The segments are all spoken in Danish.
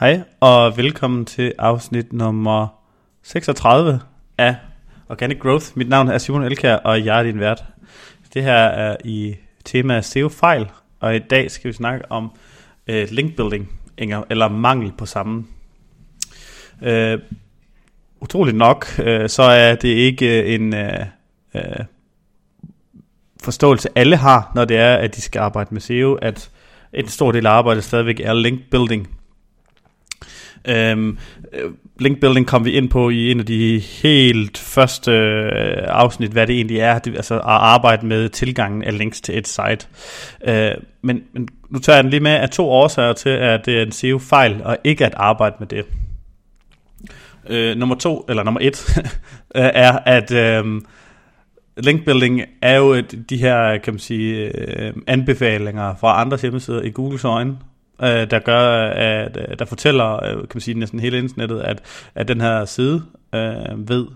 Hej, og velkommen til afsnit nummer 36 af Organic Growth. Mit navn er Simon Elkær, og jeg er din vært. Det her er i tema SEO-fejl, og i dag skal vi snakke om øh, link building, eller mangel på samme. Øh, utroligt nok, øh, så er det ikke øh, en øh, øh, forståelse, alle har, når det er, at de skal arbejde med SEO, at en stor del af arbejdet stadigvæk er link building. Øhm, link building kom vi ind på i en af de helt første øh, afsnit, hvad det egentlig er, det, altså at arbejde med tilgangen af links til et site. Øh, men, men nu tager jeg den lige med af to årsager til, at det er en SEO-fejl, og ikke at arbejde med det. Øh, nummer to, eller nummer et, øh, er, at øh, linkbuilding er jo et, de her, kan man sige, øh, anbefalinger fra andre hjemmesider i Googles øjne, øh, der gør, at, øh, der fortæller, øh, kan man sige, næsten hele internettet, at, at den her side øh, ved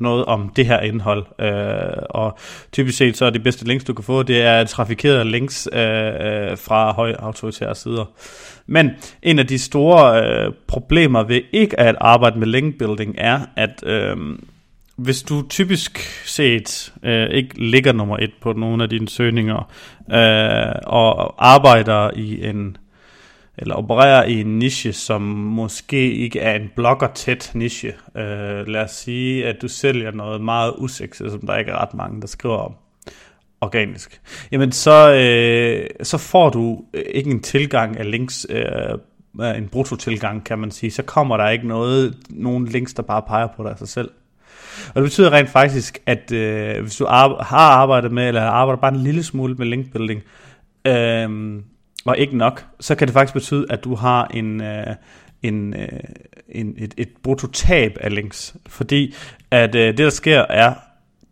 noget om det her indhold. Øh, og typisk set så er de bedste links, du kan få, det er trafikerede links øh, øh fra højautoritære sider. Men en af de store øh, problemer ved ikke at arbejde med linkbuilding er, at øh, hvis du typisk set øh, ikke ligger nummer et på nogle af dine søgninger, øh, og arbejder i en eller opererer i en niche, som måske ikke er en blogger-tæt niche. Øh, lad os sige, at du sælger noget meget usexet, som der ikke er ret mange, der skriver om organisk. Jamen, så, øh, så får du ikke en tilgang af links, øh, en brutto-tilgang, kan man sige. Så kommer der ikke noget, nogen links, der bare peger på dig sig selv. Og det betyder rent faktisk, at øh, hvis du ar- har arbejdet med, eller arbejder bare en lille smule med linkbuilding, øh, og ikke nok, så kan det faktisk betyde, at du har en, øh, en, øh, en, et, et brutotab af links. Fordi at øh, det, der sker, er,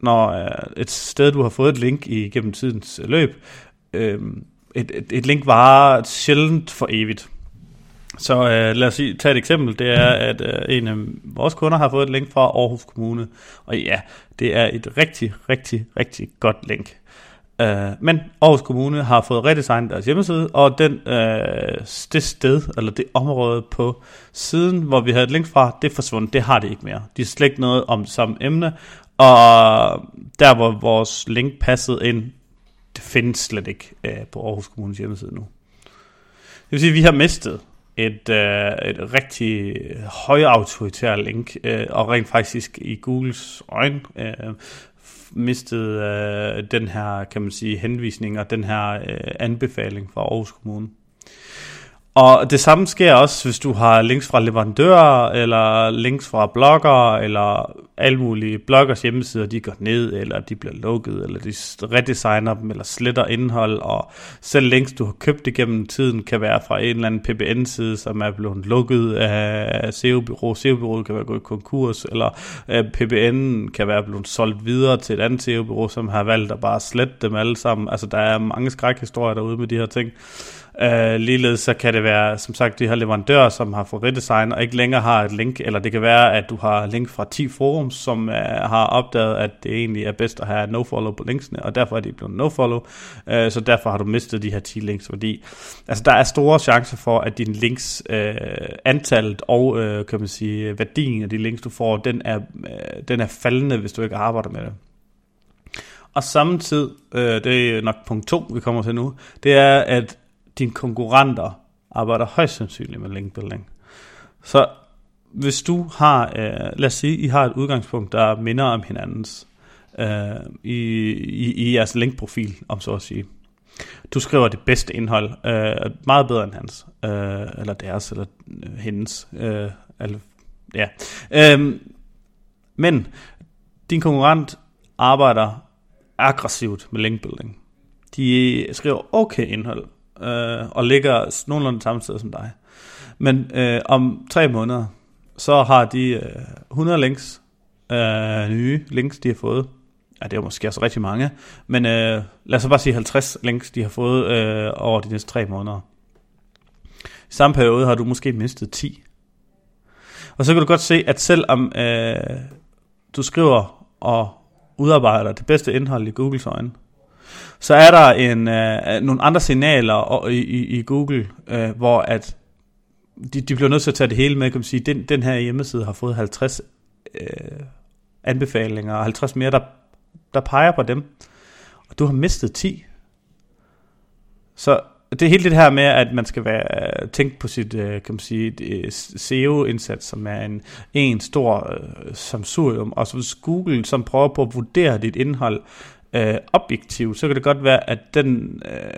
når øh, et sted, du har fået et link i gennem tidens løb, øh, et, et, et link varer sjældent for evigt. Så øh, lad os sige, tage et eksempel. Det er, at øh, en af vores kunder har fået et link fra Aarhus Kommune. Og ja, det er et rigtig, rigtig, rigtig godt link. Uh, men Aarhus Kommune har fået redesignet deres hjemmeside, og den, uh, det sted, eller det område på siden, hvor vi havde et link fra, det er forsvundet. Det har det ikke mere. De har slet ikke noget om det samme emne, og der, hvor vores link passede ind, det findes slet ikke uh, på Aarhus Kommunes hjemmeside nu. Det vil sige, at vi har mistet et, uh, et rigtig højautoritært link, uh, og rent faktisk i Googles øjne uh, mistet øh, den her, kan man sige, henvisning og den her øh, anbefaling fra Aarhus Kommune. Og det samme sker også, hvis du har links fra leverandører, eller links fra blogger, eller alle mulige bloggers hjemmesider, de går ned, eller de bliver lukket, eller de redesigner dem, eller sletter indhold, og selv links, du har købt igennem tiden, kan være fra en eller anden PBN-side, som er blevet lukket af SEO-bureau. SEO-byrået kan være gået i konkurs, eller øh, PBN kan være blevet solgt videre til et andet SEO-bureau, som har valgt at bare slette dem alle sammen. Altså, der er mange skrækhistorier derude med de her ting. Uh, ligeledes så kan det være, som sagt, de her leverandører, som har fået redesign og ikke længere har et link, eller det kan være, at du har link fra 10 forums, som uh, har opdaget, at det egentlig er bedst at have nofollow på linksene, og derfor er de blevet nofollow, uh, så derfor har du mistet de her 10 links, fordi altså, der er store chancer for, at dine links, uh, antallet og, uh, kan man sige, værdien af de links, du får, den er, uh, den er faldende, hvis du ikke arbejder med det. Og samtidig, uh, det er nok punkt 2, vi kommer til nu, det er, at dine konkurrenter arbejder højst sandsynligt med linkbuilding. Så hvis du har, øh, lad os sige, I har et udgangspunkt, der minder om hinandens øh, i, i, i jeres linkprofil, om så at sige. Du skriver det bedste indhold, øh, meget bedre end hans, øh, eller deres, eller øh, hendes. Øh, eller, ja. øh, men din konkurrent arbejder aggressivt med linkbuilding. De skriver okay indhold, øh, og ligger nogenlunde samme sted som dig. Men øh, om tre måneder, så har de øh, 100 links, øh, nye links, de har fået. Ja, det er måske også rigtig mange, men øh, lad os bare sige 50 links, de har fået øh, over de næste tre måneder. I samme periode har du måske mistet 10. Og så kan du godt se, at selvom øh, du skriver og udarbejder det bedste indhold i Googles øjne, så er der en, øh, øh nogle andre signaler i, i, i Google, øh, hvor at de, de bliver nødt til at tage det hele med, kan man sige, den, den her hjemmeside har fået 50 øh, anbefalinger, og 50 mere, der, der peger på dem, og du har mistet 10. Så det er helt det her med, at man skal være øh, tænke på sit, øh, kan man sige, SEO-indsats, som er en, en stor øh, samsurium, og så hvis Google som prøver på at vurdere dit indhold øh, objektivt, så kan det godt være, at den, Øh,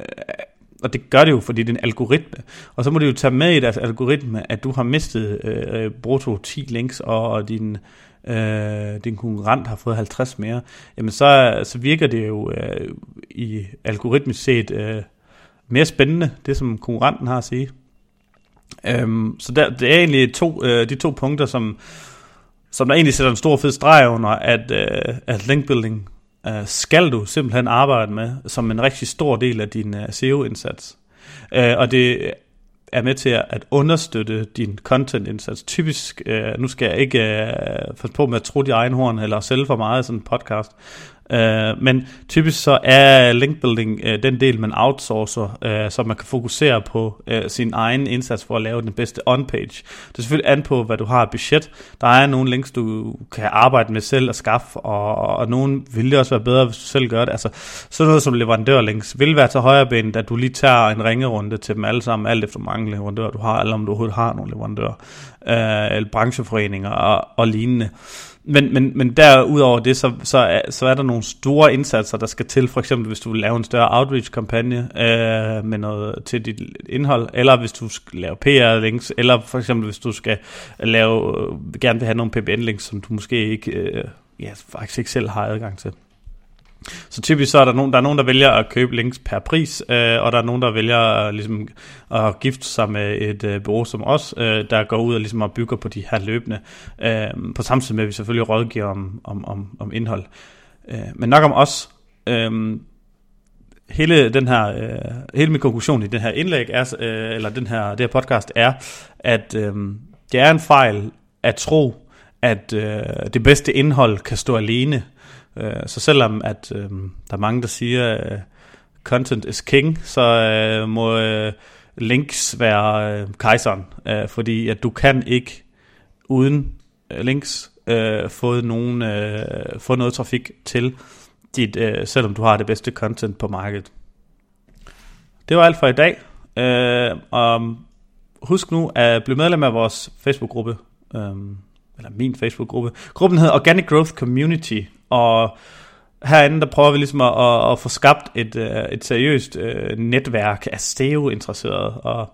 og det gør det jo, fordi det er en algoritme, og så må det jo tage med i deres algoritme, at du har mistet øh, brutto 10 links, og din, øh, din konkurrent har fået 50 mere, jamen så, så virker det jo øh, i algoritmisk set øh, mere spændende, det som konkurrenten har at sige. Øhm, så der, det er egentlig to, øh, de to punkter, som, som der egentlig sætter en stor fed streg under, at, øh, at linkbuilding øh, skal du simpelthen arbejde med som en rigtig stor del af din øh, SEO-indsats. Øh, og det er med til at understøtte din content-indsats. Typisk, øh, nu skal jeg ikke øh, passe på med at tro de egen horn eller sælge for meget i sådan en podcast, Uh, men typisk så er linkbuilding uh, den del, man outsourcer, uh, så man kan fokusere på uh, sin egen indsats for at lave den bedste on-page. Det er selvfølgelig an på, hvad du har budget. Der er nogle links, du kan arbejde med selv og skaffe, og, og nogle vil det også være bedre, hvis du selv gør det. Altså, sådan noget som leverandørlinks vil være til højre ben, at du lige tager en ringerunde til dem alle sammen, alt efter mange leverandører du har, eller om du overhovedet har nogle leverandører, uh, eller brancheforeninger og, og lignende. Men, men, men derudover det, så, så, er, så er der nogle store indsatser, der skal til. For eksempel, hvis du vil lave en større outreach-kampagne øh, med noget til dit indhold, eller hvis du skal lave PR-links, eller for eksempel, hvis du skal lave, øh, gerne vil have nogle PBN-links, som du måske ikke, øh, ja, faktisk ikke selv har adgang til. Så typisk så er der nogen, der er nogen, der vælger at købe links per pris, øh, og der er nogen, der vælger øh, ligesom, at gifte sig med et øh, bureau som os, øh, der går ud og ligesom og bygger på de her løbende, øh, på samtidig med, at vi selvfølgelig rådgiver om, om, om, om indhold. Øh, men nok om os. Øh, hele den her, øh, hele min konklusion i den her indlæg er, øh, eller den her, det her podcast er, at øh, det er en fejl at tro, at øh, det bedste indhold kan stå alene. Øh, så selvom at øh, der er mange, der siger, øh, content is king, så øh, må øh, links være øh, kejseren, øh, fordi at du kan ikke uden øh, links øh, få, nogen, øh, få noget trafik til dit, øh, selvom du har det bedste content på markedet. Det var alt for i dag. Øh, og husk nu at blive medlem af vores Facebook-gruppe. Øh, eller min Facebook-gruppe. Gruppen hedder Organic Growth Community, og herinde, der prøver vi ligesom at, at, at få skabt et, øh, et seriøst øh, netværk af SEO-interesserede, og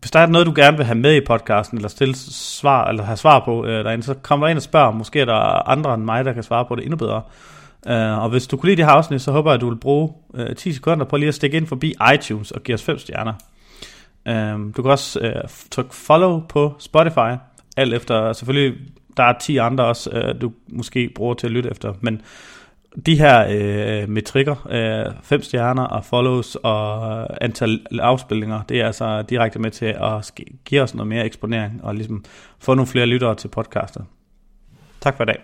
hvis der er noget, du gerne vil have med i podcasten, eller stille svar, eller have svar på øh, derinde, så kom der ind og spørg. Måske er der andre end mig, der kan svare på det endnu bedre. Uh, og hvis du kunne lide det her afsnit, så håber jeg, at du vil bruge øh, uh, 10 sekunder på lige at stikke ind forbi iTunes og give os 5 stjerner. Uh, du kan også uh, trykke follow på Spotify, alt efter selvfølgelig der er 10 andre også, øh, du måske bruger til at lytte efter, men de her øh, metrikker, øh, fem stjerner og follows og antal afspilninger, det er altså direkte med til at give os noget mere eksponering og ligesom få nogle flere lyttere til podcastet. Tak for i dag.